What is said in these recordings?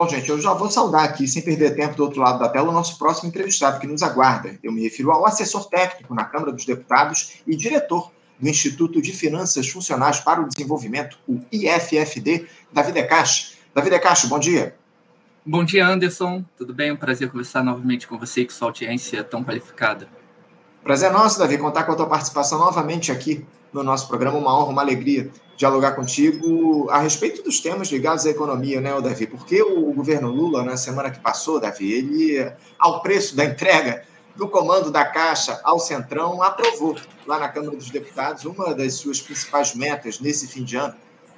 Bom, gente, eu já vou saudar aqui, sem perder tempo do outro lado da tela, o nosso próximo entrevistado que nos aguarda. Eu me refiro ao assessor técnico na Câmara dos Deputados e diretor do Instituto de Finanças Funcionais para o Desenvolvimento, o IFFD, Davi Decache. Davi Decache, bom dia. Bom dia, Anderson. Tudo bem? É um prazer conversar novamente com você e com sua audiência tão qualificada. Prazer é nosso, Davi, contar com a tua participação novamente aqui no nosso programa. Uma honra, uma alegria dialogar contigo a respeito dos temas ligados à economia, né, Davi? Porque o governo Lula, na semana que passou, Davi, ele, ao preço da entrega do comando da Caixa ao Centrão, aprovou lá na Câmara dos Deputados uma das suas principais metas nesse fim de ano,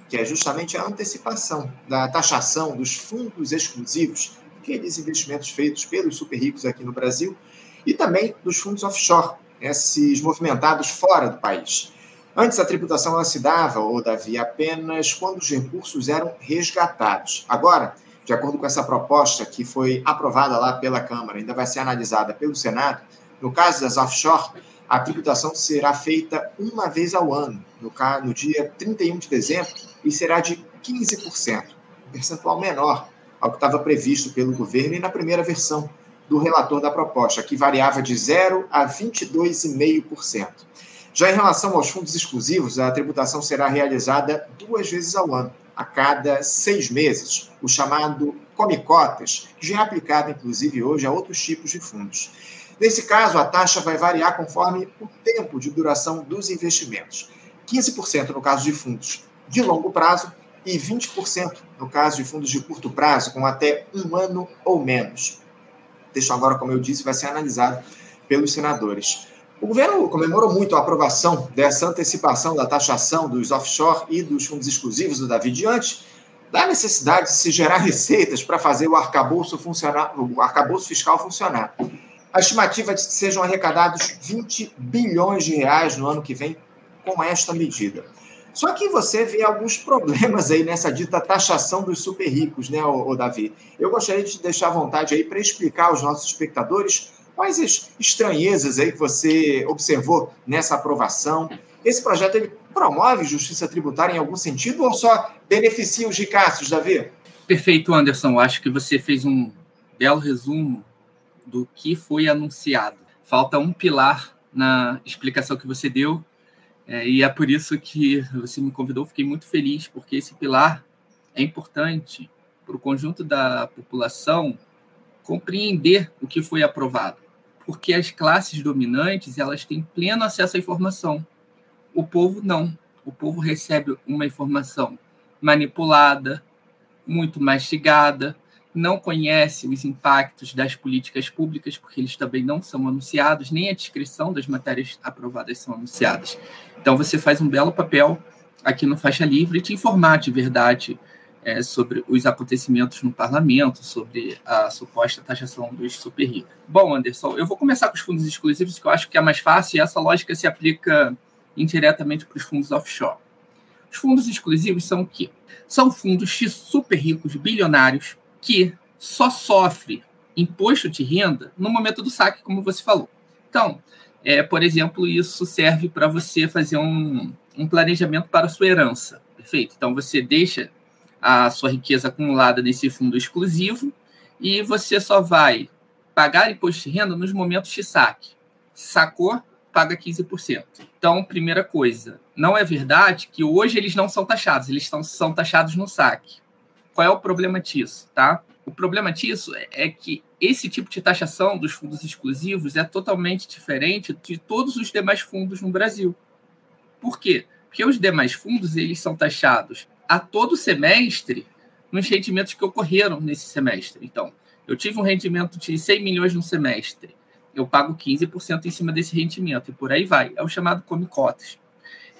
que é justamente a antecipação da taxação dos fundos exclusivos, aqueles investimentos feitos pelos super ricos aqui no Brasil, e também dos fundos offshore, esses movimentados fora do país. Antes, a tributação ela se dava, ou Davi, apenas quando os recursos eram resgatados. Agora, de acordo com essa proposta que foi aprovada lá pela Câmara, ainda vai ser analisada pelo Senado, no caso das offshore, a tributação será feita uma vez ao ano, no, no dia 31 de dezembro, e será de 15%, um percentual menor ao que estava previsto pelo governo e na primeira versão do relator da proposta, que variava de 0 a 22,5%. Já em relação aos fundos exclusivos, a tributação será realizada duas vezes ao ano, a cada seis meses, o chamado Comicotas, que já é aplicado, inclusive, hoje a outros tipos de fundos. Nesse caso, a taxa vai variar conforme o tempo de duração dos investimentos. 15% no caso de fundos de longo prazo e 20% no caso de fundos de curto prazo, com até um ano ou menos. Deixo agora, como eu disse, vai ser analisado pelos senadores. O governo comemorou muito a aprovação dessa antecipação da taxação dos offshore e dos fundos exclusivos do Davi diante da necessidade de se gerar receitas para fazer o arcabouço, funcionar, o arcabouço fiscal funcionar. A estimativa é de que sejam arrecadados 20 bilhões de reais no ano que vem com esta medida. Só que você vê alguns problemas aí nessa dita taxação dos super ricos, né, ô Davi? Eu gostaria de te deixar à vontade aí para explicar aos nossos espectadores Quais as estranhezas aí que você observou nessa aprovação? Esse projeto ele promove justiça tributária em algum sentido ou só beneficia os ricaços, Davi? Perfeito, Anderson. Acho que você fez um belo resumo do que foi anunciado. Falta um pilar na explicação que você deu, é, e é por isso que você me convidou. Fiquei muito feliz, porque esse pilar é importante para o conjunto da população compreender o que foi aprovado porque as classes dominantes elas têm pleno acesso à informação. O povo não. O povo recebe uma informação manipulada, muito mastigada, não conhece os impactos das políticas públicas, porque eles também não são anunciados, nem a descrição das matérias aprovadas são anunciadas. Então, você faz um belo papel aqui no Faixa Livre te informar de verdade é, sobre os acontecimentos no parlamento, sobre a suposta taxação dos super ricos. Bom, Anderson, eu vou começar com os fundos exclusivos, que eu acho que é mais fácil, e essa lógica se aplica indiretamente para os fundos offshore. Os fundos exclusivos são o quê? São fundos de super ricos bilionários que só sofrem imposto de renda no momento do saque, como você falou. Então, é, por exemplo, isso serve para você fazer um, um planejamento para a sua herança. Perfeito? Então, você deixa a sua riqueza acumulada nesse fundo exclusivo e você só vai pagar imposto de renda nos momentos de saque. Sacou, paga 15%. Então, primeira coisa, não é verdade que hoje eles não são taxados, eles são, são taxados no saque. Qual é o problema disso, tá? O problema disso é que esse tipo de taxação dos fundos exclusivos é totalmente diferente de todos os demais fundos no Brasil. Por quê? Porque os demais fundos eles são taxados a todo semestre nos rendimentos que ocorreram nesse semestre. Então, eu tive um rendimento de 100 milhões no semestre, eu pago 15% em cima desse rendimento, e por aí vai. É o chamado come cotas.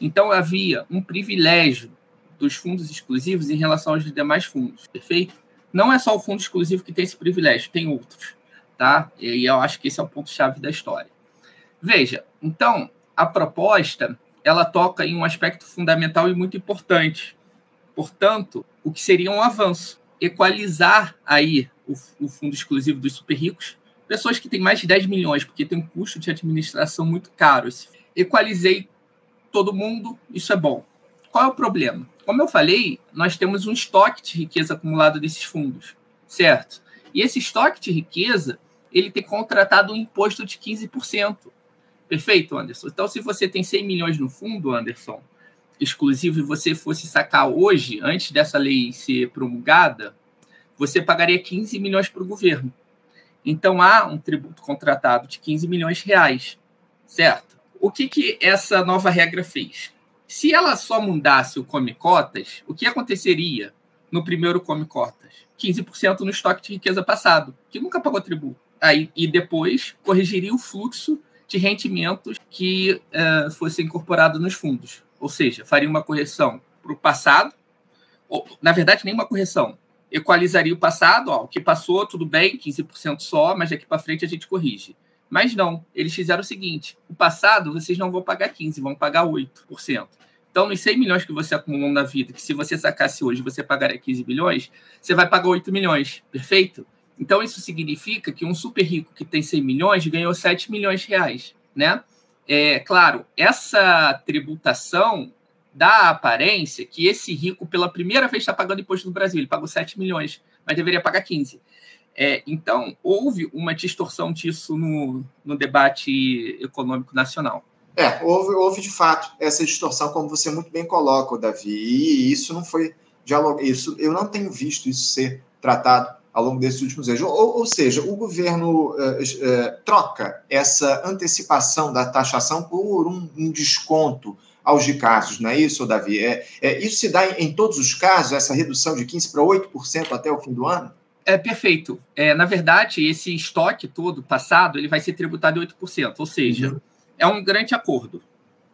Então, havia um privilégio dos fundos exclusivos em relação aos demais fundos, perfeito? Não é só o fundo exclusivo que tem esse privilégio, tem outros, tá? E eu acho que esse é o ponto-chave da história. Veja, então, a proposta, ela toca em um aspecto fundamental e muito importante, Portanto, o que seria um avanço, equalizar aí o, o fundo exclusivo dos super ricos, pessoas que têm mais de 10 milhões, porque tem um custo de administração muito caro. Equalizei todo mundo, isso é bom. Qual é o problema? Como eu falei, nós temos um estoque de riqueza acumulado desses fundos. certo? E esse estoque de riqueza, ele tem contratado um imposto de 15%. Perfeito, Anderson? Então, se você tem 100 milhões no fundo, Anderson, exclusivo, e você fosse sacar hoje, antes dessa lei ser promulgada, você pagaria 15 milhões para o governo. Então, há um tributo contratado de 15 milhões de reais, certo? O que, que essa nova regra fez? Se ela só mudasse o Come Cotas, o que aconteceria no primeiro Come Cotas? 15% no estoque de riqueza passado, que nunca pagou tributo. Aí, e depois corrigiria o fluxo de rendimentos que uh, fosse incorporado nos fundos. Ou seja, faria uma correção para o passado, ou, na verdade, nem uma correção. Equalizaria o passado, ó, o que passou, tudo bem, 15% só, mas daqui para frente a gente corrige. Mas não, eles fizeram o seguinte: o passado vocês não vão pagar 15%, vão pagar 8%. Então, nos 100 milhões que você acumulou na vida, que se você sacasse hoje você pagaria 15 bilhões, você vai pagar 8 milhões, perfeito? Então, isso significa que um super rico que tem 100 milhões ganhou 7 milhões de reais, né? É, claro, essa tributação dá a aparência que esse rico, pela primeira vez, está pagando imposto no Brasil. Ele pagou 7 milhões, mas deveria pagar 15. É, então, houve uma distorção disso no, no debate econômico nacional. É, houve, houve de fato essa distorção, como você muito bem coloca, Davi, e isso não foi dialogado. Isso, eu não tenho visto isso ser tratado ao longo desses últimos anos. Ou, ou seja, o governo uh, uh, troca essa antecipação da taxação por um, um desconto aos de casos, não é isso, Davi? É, é, isso se dá em, em, todos os casos, essa redução de 15% para 8% até o fim do ano? É perfeito. É, na verdade, esse estoque todo passado ele vai ser tributado em 8%, ou seja, uhum. é um grande acordo.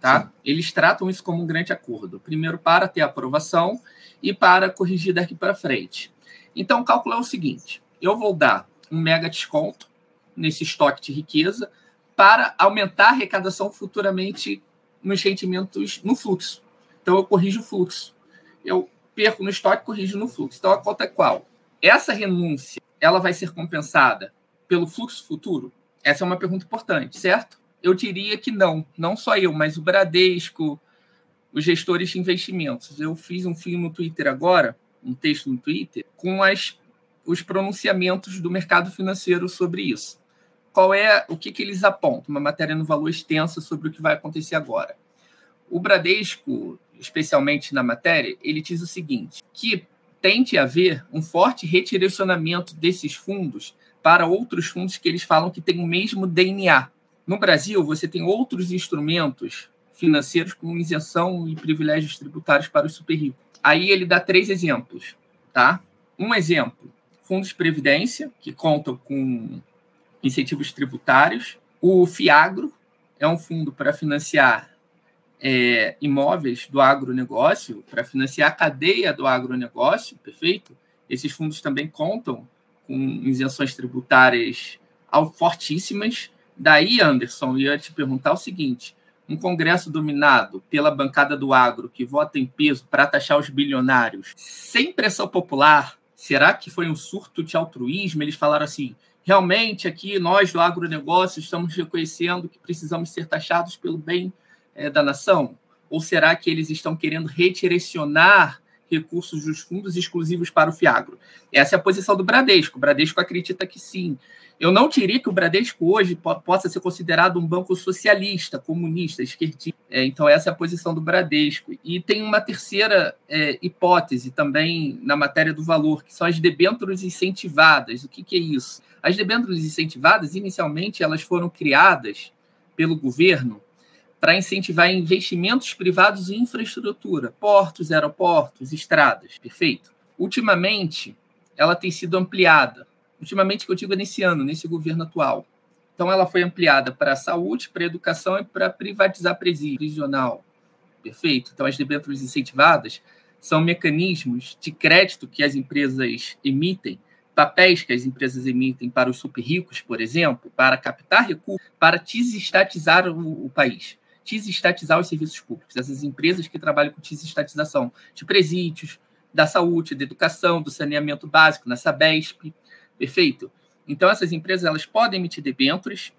Tá? Eles tratam isso como um grande acordo. Primeiro, para ter aprovação e para corrigir daqui para frente. Então, o cálculo é o seguinte: eu vou dar um mega desconto nesse estoque de riqueza para aumentar a arrecadação futuramente nos rendimentos no fluxo. Então, eu corrijo o fluxo. Eu perco no estoque, corrijo no fluxo. Então, a conta é qual? Essa renúncia, ela vai ser compensada pelo fluxo futuro? Essa é uma pergunta importante, certo? Eu diria que não. Não só eu, mas o Bradesco, os gestores de investimentos. Eu fiz um filme no Twitter agora um texto no Twitter com as, os pronunciamentos do mercado financeiro sobre isso. Qual é o que, que eles apontam? Uma matéria no valor extensa sobre o que vai acontecer agora. O Bradesco, especialmente na matéria, ele diz o seguinte: que tende a haver um forte redirecionamento desses fundos para outros fundos que eles falam que têm o mesmo DNA. No Brasil, você tem outros instrumentos financeiros com isenção e privilégios tributários para os super ricos. Aí ele dá três exemplos, tá? Um exemplo, fundos de previdência, que contam com incentivos tributários. O FIAGRO é um fundo para financiar é, imóveis do agronegócio, para financiar a cadeia do agronegócio, perfeito? Esses fundos também contam com isenções tributárias fortíssimas. Daí, Anderson, eu ia te perguntar o seguinte: um Congresso dominado pela bancada do agro, que vota em peso para taxar os bilionários, sem pressão popular, será que foi um surto de altruísmo? Eles falaram assim: realmente aqui nós do agronegócio estamos reconhecendo que precisamos ser taxados pelo bem é, da nação? Ou será que eles estão querendo redirecionar recursos dos fundos exclusivos para o Fiagro? Essa é a posição do Bradesco. O Bradesco acredita que sim. Eu não diria que o Bradesco hoje possa ser considerado um banco socialista, comunista, esquerdista. É, então, essa é a posição do Bradesco. E tem uma terceira é, hipótese também na matéria do valor, que são as debêntures incentivadas. O que, que é isso? As debêntures incentivadas, inicialmente, elas foram criadas pelo governo para incentivar investimentos privados em infraestrutura, portos, aeroportos, estradas. Perfeito? Ultimamente, ela tem sido ampliada ultimamente que eu digo é nesse ano, nesse governo atual. Então, ela foi ampliada para a saúde, para a educação e para privatizar presídio prisional. Perfeito? Então, as debêntures incentivadas são mecanismos de crédito que as empresas emitem, papéis que as empresas emitem para os super ricos, por exemplo, para captar recursos, para desestatizar o, o país, desestatizar os serviços públicos. Essas empresas que trabalham com desestatização de presídios, da saúde, da educação, do saneamento básico, na Sabesp, Perfeito? Então, essas empresas elas podem emitir debêntures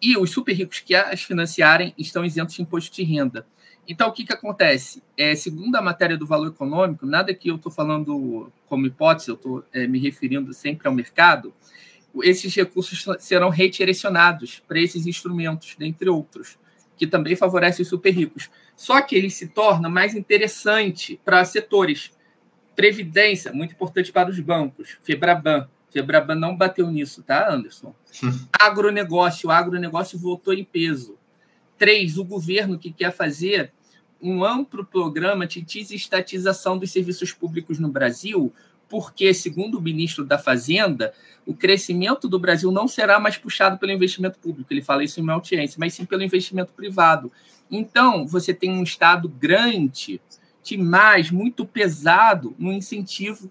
e os super ricos que as financiarem estão isentos de imposto de renda. Então, o que, que acontece? É, segundo a matéria do valor econômico, nada que eu estou falando como hipótese, eu estou é, me referindo sempre ao mercado, esses recursos serão redirecionados para esses instrumentos, dentre outros, que também favorecem os super ricos. Só que ele se torna mais interessante para setores. Previdência, muito importante para os bancos. Febraban. Febraban não bateu nisso, tá, Anderson? agronegócio. O agronegócio voltou em peso. Três, o governo que quer fazer um amplo programa de desestatização dos serviços públicos no Brasil, porque, segundo o ministro da Fazenda, o crescimento do Brasil não será mais puxado pelo investimento público. Ele fala isso em uma audiência, mas sim pelo investimento privado. Então, você tem um Estado grande, demais, muito pesado no incentivo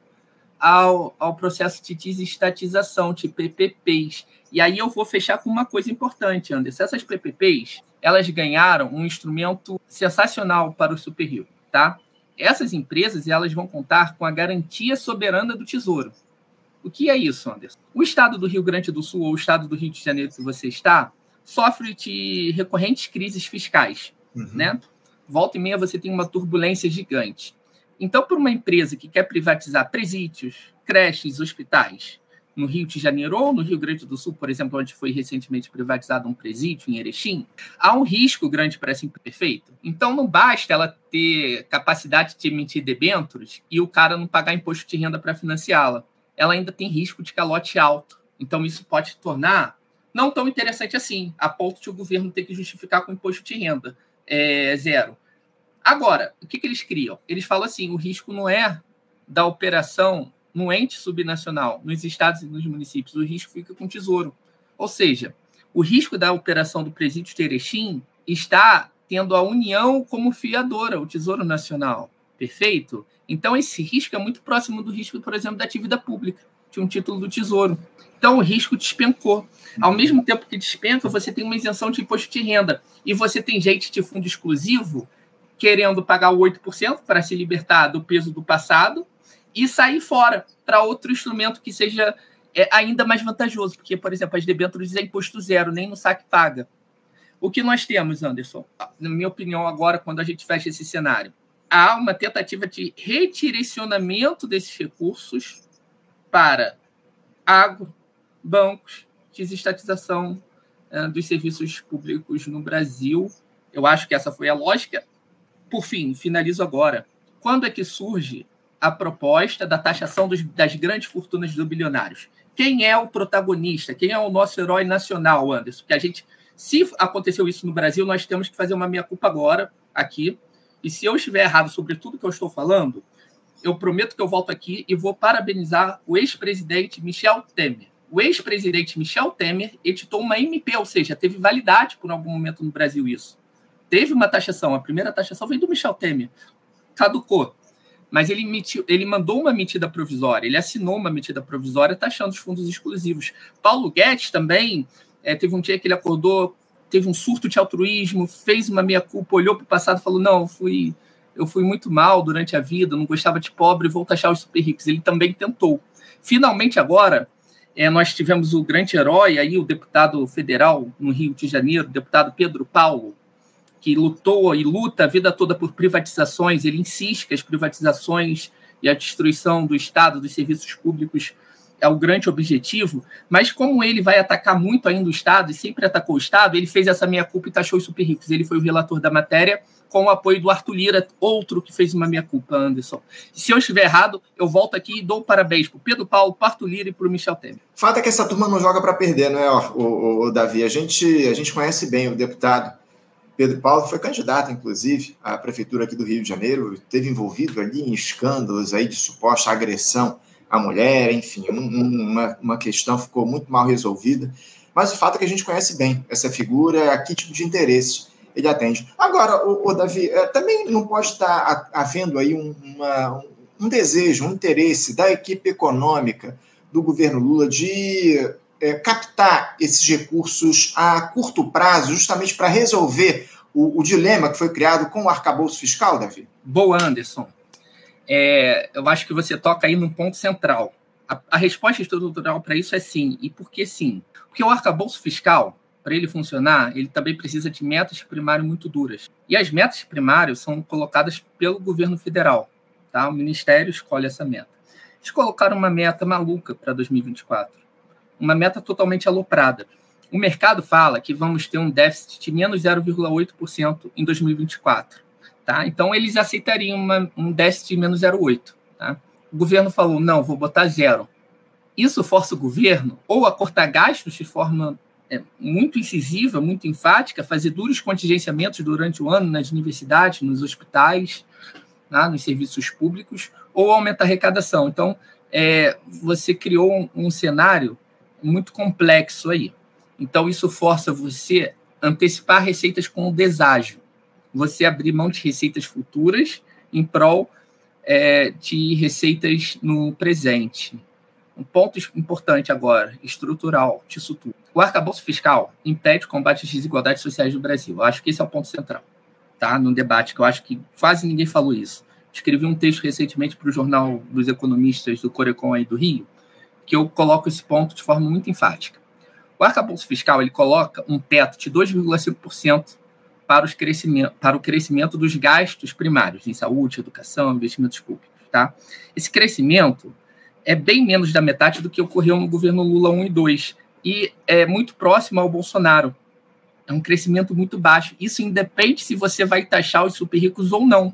ao, ao processo de desestatização, de PPPs. E aí eu vou fechar com uma coisa importante, Anderson. Essas PPPs, elas ganharam um instrumento sensacional para o super rico, tá? Essas empresas, elas vão contar com a garantia soberana do Tesouro. O que é isso, Anderson? O estado do Rio Grande do Sul ou o estado do Rio de Janeiro que você está sofre de recorrentes crises fiscais, uhum. né? Volta e meia você tem uma turbulência gigante. Então, para uma empresa que quer privatizar presídios, creches, hospitais, no Rio de Janeiro ou no Rio Grande do Sul, por exemplo, onde foi recentemente privatizado um presídio em Erechim, há um risco grande para essa empresa perfeito. Então não basta ela ter capacidade de emitir debêntures e o cara não pagar imposto de renda para financiá-la. Ela ainda tem risco de calote alto. Então isso pode tornar não tão interessante assim, a ponto de o governo ter que justificar com imposto de renda é, zero. Agora, o que, que eles criam? Eles falam assim: o risco não é da operação no ente subnacional, nos estados e nos municípios, o risco fica com o Tesouro. Ou seja, o risco da operação do presídio de Erechim está tendo a União como fiadora, o Tesouro Nacional. Perfeito? Então, esse risco é muito próximo do risco, por exemplo, da dívida pública, de um título do Tesouro. Então, o risco despencou. Ao mesmo tempo que despenca, você tem uma isenção de imposto de renda. E você tem gente de fundo exclusivo querendo pagar o 8% para se libertar do peso do passado e sair fora para outro instrumento que seja é, ainda mais vantajoso, porque, por exemplo, as debêntures é imposto zero, nem no saque paga. O que nós temos, Anderson, na minha opinião, agora, quando a gente fecha esse cenário, há uma tentativa de redirecionamento desses recursos para agro, bancos, desestatização uh, dos serviços públicos no Brasil. Eu acho que essa foi a lógica. Por fim, finalizo agora. Quando é que surge a proposta da taxação dos, das grandes fortunas dos bilionários. Quem é o protagonista? Quem é o nosso herói nacional, Anderson? Que a gente, se aconteceu isso no Brasil, nós temos que fazer uma minha culpa agora, aqui. E se eu estiver errado sobre tudo que eu estou falando, eu prometo que eu volto aqui e vou parabenizar o ex-presidente Michel Temer. O ex-presidente Michel Temer editou uma MP, ou seja, teve validade por algum momento no Brasil isso. Teve uma taxação, a primeira taxação veio do Michel Temer. Caducou mas ele, emitiu, ele mandou uma medida provisória, ele assinou uma medida provisória taxando os fundos exclusivos. Paulo Guedes também é, teve um dia que ele acordou, teve um surto de altruísmo, fez uma meia-culpa, olhou para o passado e falou: Não, eu fui, eu fui muito mal durante a vida, não gostava de pobre, vou taxar os super ricos. Ele também tentou. Finalmente, agora, é, nós tivemos o grande herói, aí, o deputado federal no Rio de Janeiro, deputado Pedro Paulo, que lutou e luta a vida toda por privatizações, ele insiste que as privatizações e a destruição do Estado, dos serviços públicos, é o grande objetivo, mas como ele vai atacar muito ainda o Estado e sempre atacou o Estado, ele fez essa meia-culpa e taxou os super ricos. Ele foi o relator da matéria com o apoio do Arthur Lira, outro que fez uma meia-culpa, Anderson. Se eu estiver errado, eu volto aqui e dou parabéns para o Pedro Paulo, para Arthur Lira e para o Michel Temer. Fato é que essa turma não joga para perder, não é, o, o, o, Davi? A gente, a gente conhece bem o deputado Pedro Paulo foi candidato, inclusive, à prefeitura aqui do Rio de Janeiro, esteve envolvido ali em escândalos aí de suposta agressão à mulher, enfim, um, uma, uma questão ficou muito mal resolvida. Mas o fato é que a gente conhece bem essa figura, a que tipo de interesse ele atende. Agora, o, o Davi, é, também não pode estar havendo aí um, uma, um desejo, um interesse da equipe econômica do governo Lula de é, captar esses recursos a curto prazo, justamente para resolver o, o, dilema que foi criado com o arcabouço fiscal, Davi? Boa, Anderson. É, eu acho que você toca aí num ponto central. A, a resposta estrutural para isso é sim. E por que sim? Porque o arcabouço fiscal, para ele funcionar, ele também precisa de metas primárias muito duras. E as metas primárias são colocadas pelo governo federal. Tá? O ministério escolhe essa meta. Eles colocaram uma meta maluca para 2024, uma meta totalmente aloprada. O mercado fala que vamos ter um déficit de menos 0,8% em 2024. Tá? Então, eles aceitariam uma, um déficit de menos 0,8%. Tá? O governo falou: não, vou botar zero. Isso força o governo ou a cortar gastos de forma é, muito incisiva, muito enfática, fazer duros contingenciamentos durante o ano nas universidades, nos hospitais, né, nos serviços públicos, ou aumentar a arrecadação. Então, é, você criou um, um cenário muito complexo aí. Então, isso força você antecipar receitas com o deságio. Você abrir mão de receitas futuras em prol é, de receitas no presente. Um ponto importante agora, estrutural disso tudo. O arcabouço fiscal impede o combate às desigualdades sociais do Brasil. Eu acho que esse é o ponto central, tá? No debate, que eu acho que quase ninguém falou isso. Escrevi um texto recentemente para o Jornal dos Economistas do Corecon aí do Rio, que eu coloco esse ponto de forma muito enfática. O arcabouço fiscal ele coloca um teto de 2,5% para, crescimento, para o crescimento dos gastos primários em saúde, educação, investimentos públicos. Tá? Esse crescimento é bem menos da metade do que ocorreu no governo Lula 1 e 2, e é muito próximo ao Bolsonaro. É um crescimento muito baixo. Isso independe se você vai taxar os super ricos ou não.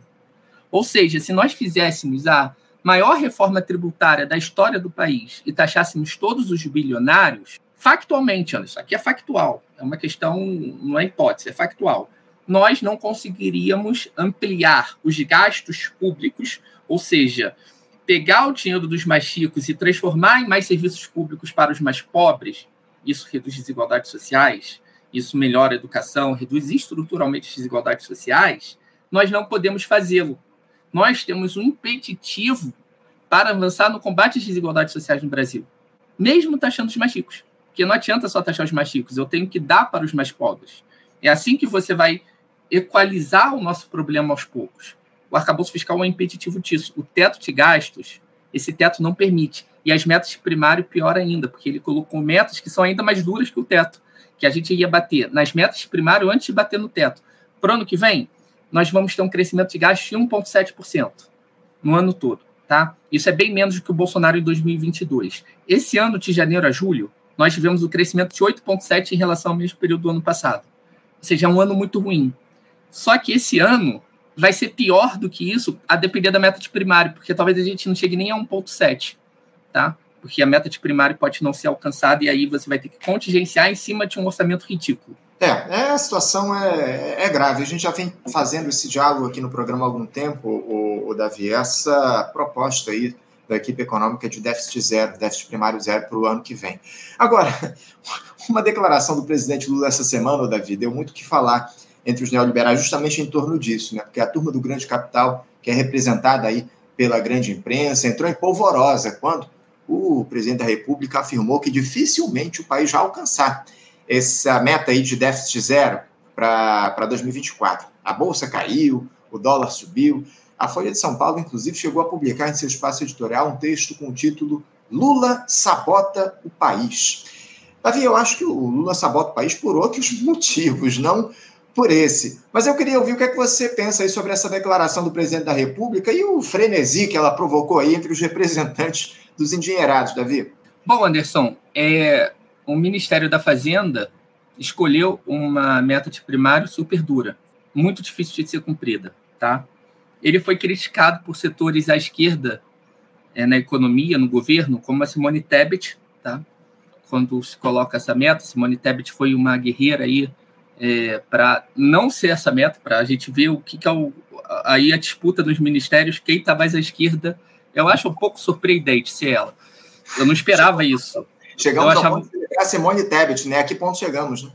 Ou seja, se nós fizéssemos a maior reforma tributária da história do país e taxássemos todos os bilionários, factualmente, olha, isso aqui é factual, é uma questão, não é hipótese, é factual. Nós não conseguiríamos ampliar os gastos públicos, ou seja, pegar o dinheiro dos mais ricos e transformar em mais serviços públicos para os mais pobres, isso reduz desigualdades sociais, isso melhora a educação, reduz estruturalmente as desigualdades sociais, nós não podemos fazê-lo. Nós temos um impeditivo para avançar no combate às desigualdades sociais no Brasil, mesmo taxando os mais ricos. Porque não adianta só taxar os mais ricos, eu tenho que dar para os mais pobres. É assim que você vai equalizar o nosso problema aos poucos o arcabouço fiscal é um impeditivo disso. O teto de gastos, esse teto não permite. E as metas de primário, pior ainda, porque ele colocou metas que são ainda mais duras que o teto, que a gente ia bater nas metas de primário antes de bater no teto. Para o ano que vem, nós vamos ter um crescimento de gastos de 1,7% no ano todo. Tá? Isso é bem menos do que o Bolsonaro em 2022. Esse ano, de janeiro a julho, nós tivemos o um crescimento de 8,7% em relação ao mesmo período do ano passado. Ou seja, é um ano muito ruim. Só que esse ano, vai ser pior do que isso a depender da meta de primário, porque talvez a gente não chegue nem a 1,7, tá? Porque a meta de primário pode não ser alcançada e aí você vai ter que contingenciar em cima de um orçamento ridículo. É, é a situação é, é grave. A gente já vem fazendo esse diálogo aqui no programa há algum tempo, o, o Davi. Essa proposta aí da equipe econômica de déficit zero, déficit primário zero para o ano que vem. Agora, uma declaração do presidente Lula essa semana, Davi, deu muito o que falar entre os neoliberais justamente em torno disso, né? Porque a turma do grande capital, que é representada aí pela grande imprensa, entrou em polvorosa quando o presidente da República afirmou que dificilmente o país vai alcançar essa meta aí de déficit zero para 2024. A bolsa caiu, o dólar subiu. A Folha de São Paulo, inclusive, chegou a publicar em seu espaço editorial um texto com o título Lula sabota o país. Davi, eu acho que o Lula sabota o país por outros motivos, não por esse. Mas eu queria ouvir o que, é que você pensa aí sobre essa declaração do presidente da República e o frenesi que ela provocou aí entre os representantes dos endinheirados, Davi. Bom, Anderson, é, o Ministério da Fazenda escolheu uma meta de primário super dura, muito difícil de ser cumprida, tá? Ele foi criticado por setores à esquerda é, na economia, no governo, como a Simone Tebet, tá? Quando se coloca essa meta, Simone Tebet foi uma guerreira aí é, para não ser essa meta, para a gente ver o que, que é o, aí a disputa dos ministérios, quem está mais à esquerda, eu acho um pouco surpreendente ser ela. Eu não esperava isso. Chegamos eu achava... ponto a Simone Tebet, né? A que ponto chegamos, né?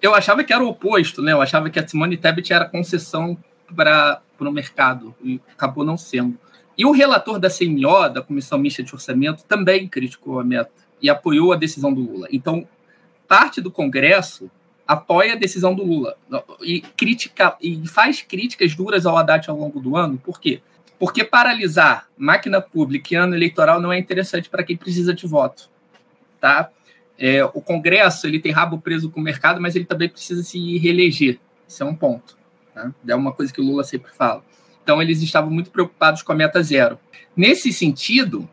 Eu achava que era o oposto, né? Eu achava que a Simone Tebet era concessão para o mercado, e acabou não sendo. E o relator da CMO, da Comissão Mista de Orçamento, também criticou a meta e apoiou a decisão do Lula. Então, parte do Congresso apoia a decisão do Lula e critica e faz críticas duras ao Haddad ao longo do ano. Por quê? Porque paralisar máquina pública em ano eleitoral não é interessante para quem precisa de voto, tá? É, o Congresso ele tem rabo preso com o mercado, mas ele também precisa se reeleger. Isso é um ponto. Né? É uma coisa que o Lula sempre fala. Então, eles estavam muito preocupados com a meta zero. Nesse sentido,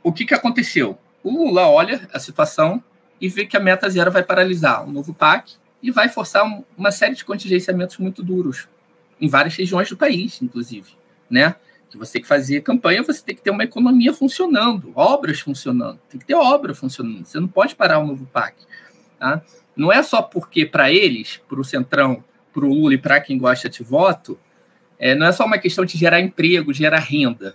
o que, que aconteceu? O Lula olha a situação e vê que a meta zero vai paralisar o novo PAC e vai forçar uma série de contingenciamentos muito duros em várias regiões do país, inclusive, né? Que você que fazer campanha, você tem que ter uma economia funcionando, obras funcionando, tem que ter obra funcionando. Você não pode parar o novo PAC, tá? Não é só porque para eles, para o Centrão, para o Lula e para quem gosta de voto, é, não é só uma questão de gerar emprego, gerar renda.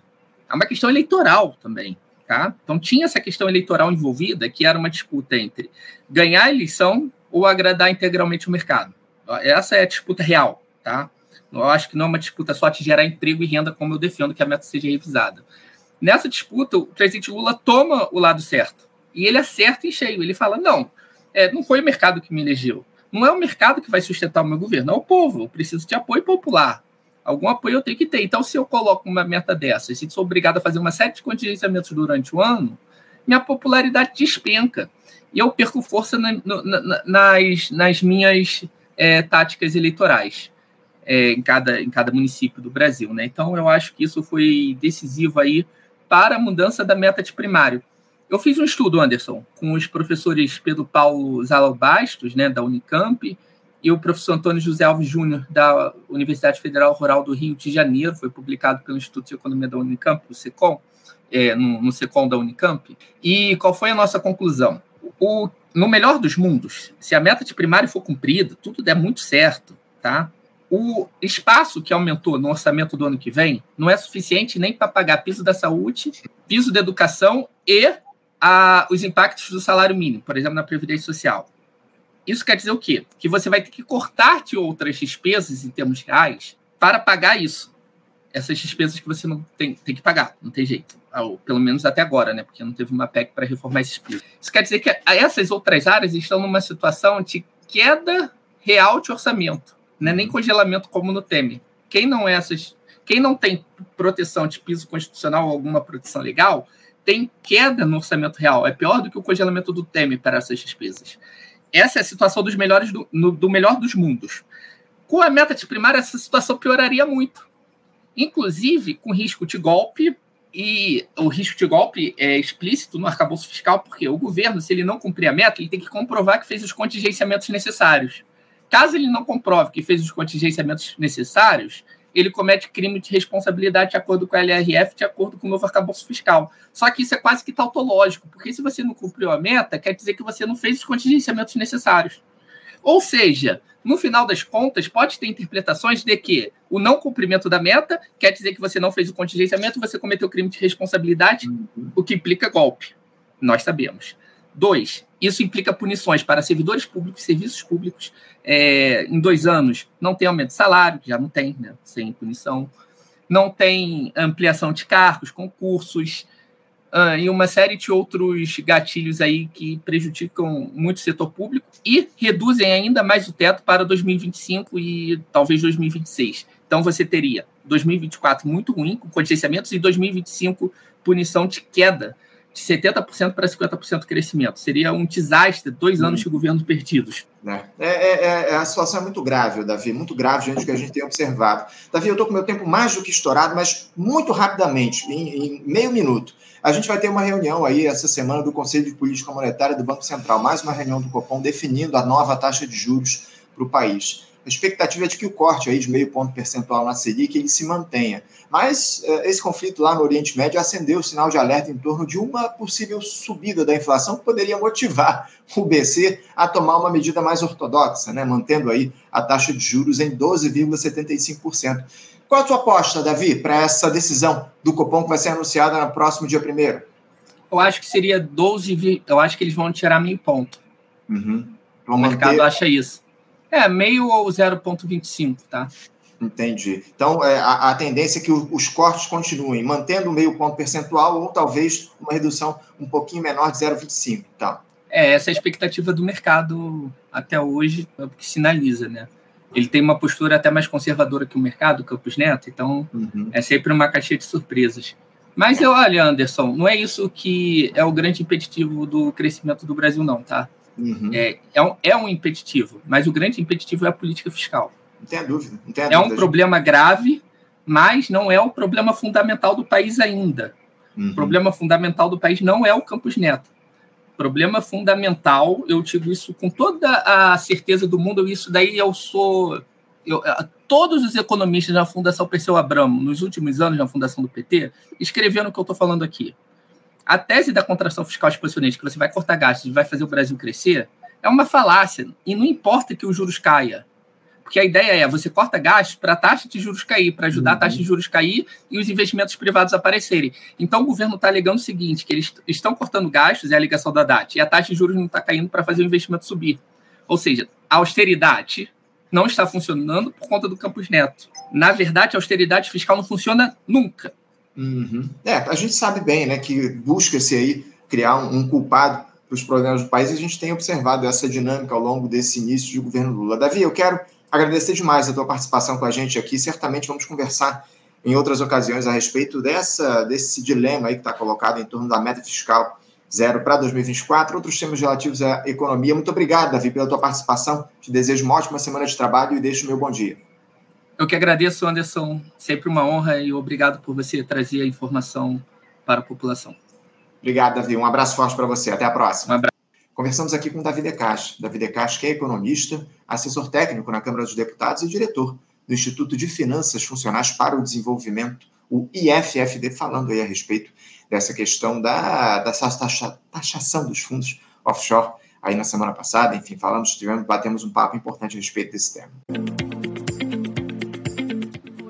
É uma questão eleitoral também. Tá? Então tinha essa questão eleitoral envolvida, que era uma disputa entre ganhar a eleição ou agradar integralmente o mercado. Essa é a disputa real. Tá? Eu acho que não é uma disputa só de gerar emprego e renda, como eu defendo que a meta seja revisada. Nessa disputa, o presidente Lula toma o lado certo. E ele acerta em cheio. Ele fala: não, é, não foi o mercado que me elegeu. Não é o mercado que vai sustentar o meu governo, é o povo. Eu preciso de apoio popular. Algum apoio eu tenho que ter. Então, se eu coloco uma meta dessa, se sou obrigado a fazer uma série de contingenciamentos durante o ano, minha popularidade despenca. E eu perco força na, na, nas, nas minhas é, táticas eleitorais é, em, cada, em cada município do Brasil. Né? Então, eu acho que isso foi decisivo aí para a mudança da meta de primário. Eu fiz um estudo, Anderson, com os professores Pedro Paulo Zala Bastos, né, da Unicamp, e o professor Antônio José Alves Júnior, da Universidade Federal Rural do Rio de Janeiro, foi publicado pelo Instituto de Economia da Unicamp, o SECOM, é, no, no SECOM da Unicamp. E qual foi a nossa conclusão? O, no melhor dos mundos, se a meta de primário for cumprida, tudo der muito certo, tá? O espaço que aumentou no orçamento do ano que vem não é suficiente nem para pagar piso da saúde, piso da educação e a, os impactos do salário mínimo, por exemplo, na Previdência Social. Isso quer dizer o quê? Que você vai ter que cortar de outras despesas em termos reais para pagar isso. Essas despesas que você não tem, tem que pagar, não tem jeito. Ou, pelo menos até agora, né? Porque não teve uma PEC para reformar esses pisos. Isso quer dizer que essas outras áreas estão numa situação de queda real de orçamento. Não é nem congelamento como no Temer. Quem não é essas, quem não tem proteção de piso constitucional ou alguma proteção legal, tem queda no orçamento real. É pior do que o congelamento do Temer para essas despesas essa é a situação dos melhores do, no, do melhor dos mundos. Com a meta de primária, essa situação pioraria muito. Inclusive com risco de golpe, e o risco de golpe é explícito no arcabouço fiscal, porque o governo, se ele não cumprir a meta, ele tem que comprovar que fez os contingenciamentos necessários. Caso ele não comprove que fez os contingenciamentos necessários, ele comete crime de responsabilidade de acordo com a LRF, de acordo com o novo arcabouço fiscal. Só que isso é quase que tautológico, porque se você não cumpriu a meta, quer dizer que você não fez os contingenciamentos necessários. Ou seja, no final das contas, pode ter interpretações de que o não cumprimento da meta quer dizer que você não fez o contingenciamento, você cometeu crime de responsabilidade, uhum. o que implica golpe. Nós sabemos. Dois, isso implica punições para servidores públicos, serviços públicos. É, em dois anos, não tem aumento de salário, já não tem, né, sem punição. Não tem ampliação de cargos, concursos, uh, e uma série de outros gatilhos aí que prejudicam muito o setor público e reduzem ainda mais o teto para 2025 e talvez 2026. Então você teria 2024 muito ruim, com contingenciamentos, e 2025 punição de queda de 70% para 50% de crescimento. Seria um desastre, dois anos de governo perdidos. É, é, é, a situação é muito grave, Davi, muito grave diante do que a gente tem observado. Davi, eu estou com meu tempo mais do que estourado, mas muito rapidamente, em, em, meio minuto. A gente vai ter uma reunião aí essa semana do Conselho de Política Monetária do Banco Central, mais uma reunião do Copom definindo a nova taxa de juros para o país. A expectativa é de que o corte aí de meio ponto percentual na Selic ele se mantenha. Mas eh, esse conflito lá no Oriente Médio acendeu o sinal de alerta em torno de uma possível subida da inflação que poderia motivar o BC a tomar uma medida mais ortodoxa, né, mantendo aí a taxa de juros em 12,75%. Qual a sua aposta, Davi, para essa decisão do Copom que vai ser anunciada no próximo dia 1 Eu acho que seria 12, eu acho que eles vão tirar meio ponto. Uhum. O mercado acha isso. É, meio ou 0,25, tá? Entendi. Então, é, a, a, tendência é que os cortes continuem, mantendo o meio ponto percentual ou talvez uma redução um pouquinho menor de 0,25. Tá? É, essa é a expectativa do mercado até hoje, é o que sinaliza, né? Ele tem uma postura até mais conservadora que o mercado, Campos Neto, então uhum. é sempre uma caixinha de surpresas. Mas eu, olha, Anderson, não é isso que é o grande impeditivo do crescimento do Brasil, não, tá? Uhum. É, é, um, é um impeditivo, mas o grande impeditivo é a política fiscal. Não tem dúvida. Não tem é um problema grave, mas não é o problema fundamental do país ainda. Uhum. O problema fundamental do país não é o Campos Neto. O problema fundamental, eu digo isso com toda a certeza do mundo, isso daí eu sou. Eu, todos os economistas da Fundação Perseu Abramo, nos últimos anos na Fundação do PT, escreveram o que eu estou falando aqui. A tese da contração fiscal expansionista, que você vai cortar gastos e vai fazer o Brasil crescer, é uma falácia. E não importa que os juros caia. Porque a ideia é você corta gastos para a taxa de juros cair, para ajudar uhum. a taxa de juros cair e os investimentos privados aparecerem. Então o governo está alegando o seguinte: que eles estão cortando gastos, é a ligação da DAT, e a taxa de juros não está caindo para fazer o investimento subir. Ou seja, a austeridade não está funcionando por conta do Campos Neto. Na verdade, a austeridade fiscal não funciona nunca. Uhum. É, a gente sabe bem né, que busca-se aí criar um, um culpado para os problemas do país e a gente tem observado essa dinâmica ao longo desse início de governo Lula. Davi, eu quero agradecer demais a tua participação com a gente aqui. Certamente vamos conversar em outras ocasiões a respeito dessa, desse dilema aí que está colocado em torno da meta fiscal zero para 2024, outros temas relativos à economia. Muito obrigado, Davi, pela tua participação. Te desejo uma ótima semana de trabalho e deixo o meu bom dia. Eu que agradeço, Anderson. Sempre uma honra e obrigado por você trazer a informação para a população. Obrigado, Davi. Um abraço forte para você. Até a próxima. Um abraço. Conversamos aqui com Davi Decache. Davi Decache, que é economista, assessor técnico na Câmara dos Deputados e diretor do Instituto de Finanças Funcionais para o Desenvolvimento, o IFFD, falando aí a respeito dessa questão da, da taxação dos fundos offshore aí na semana passada. Enfim, falamos, tivemos, batemos um papo importante a respeito desse tema.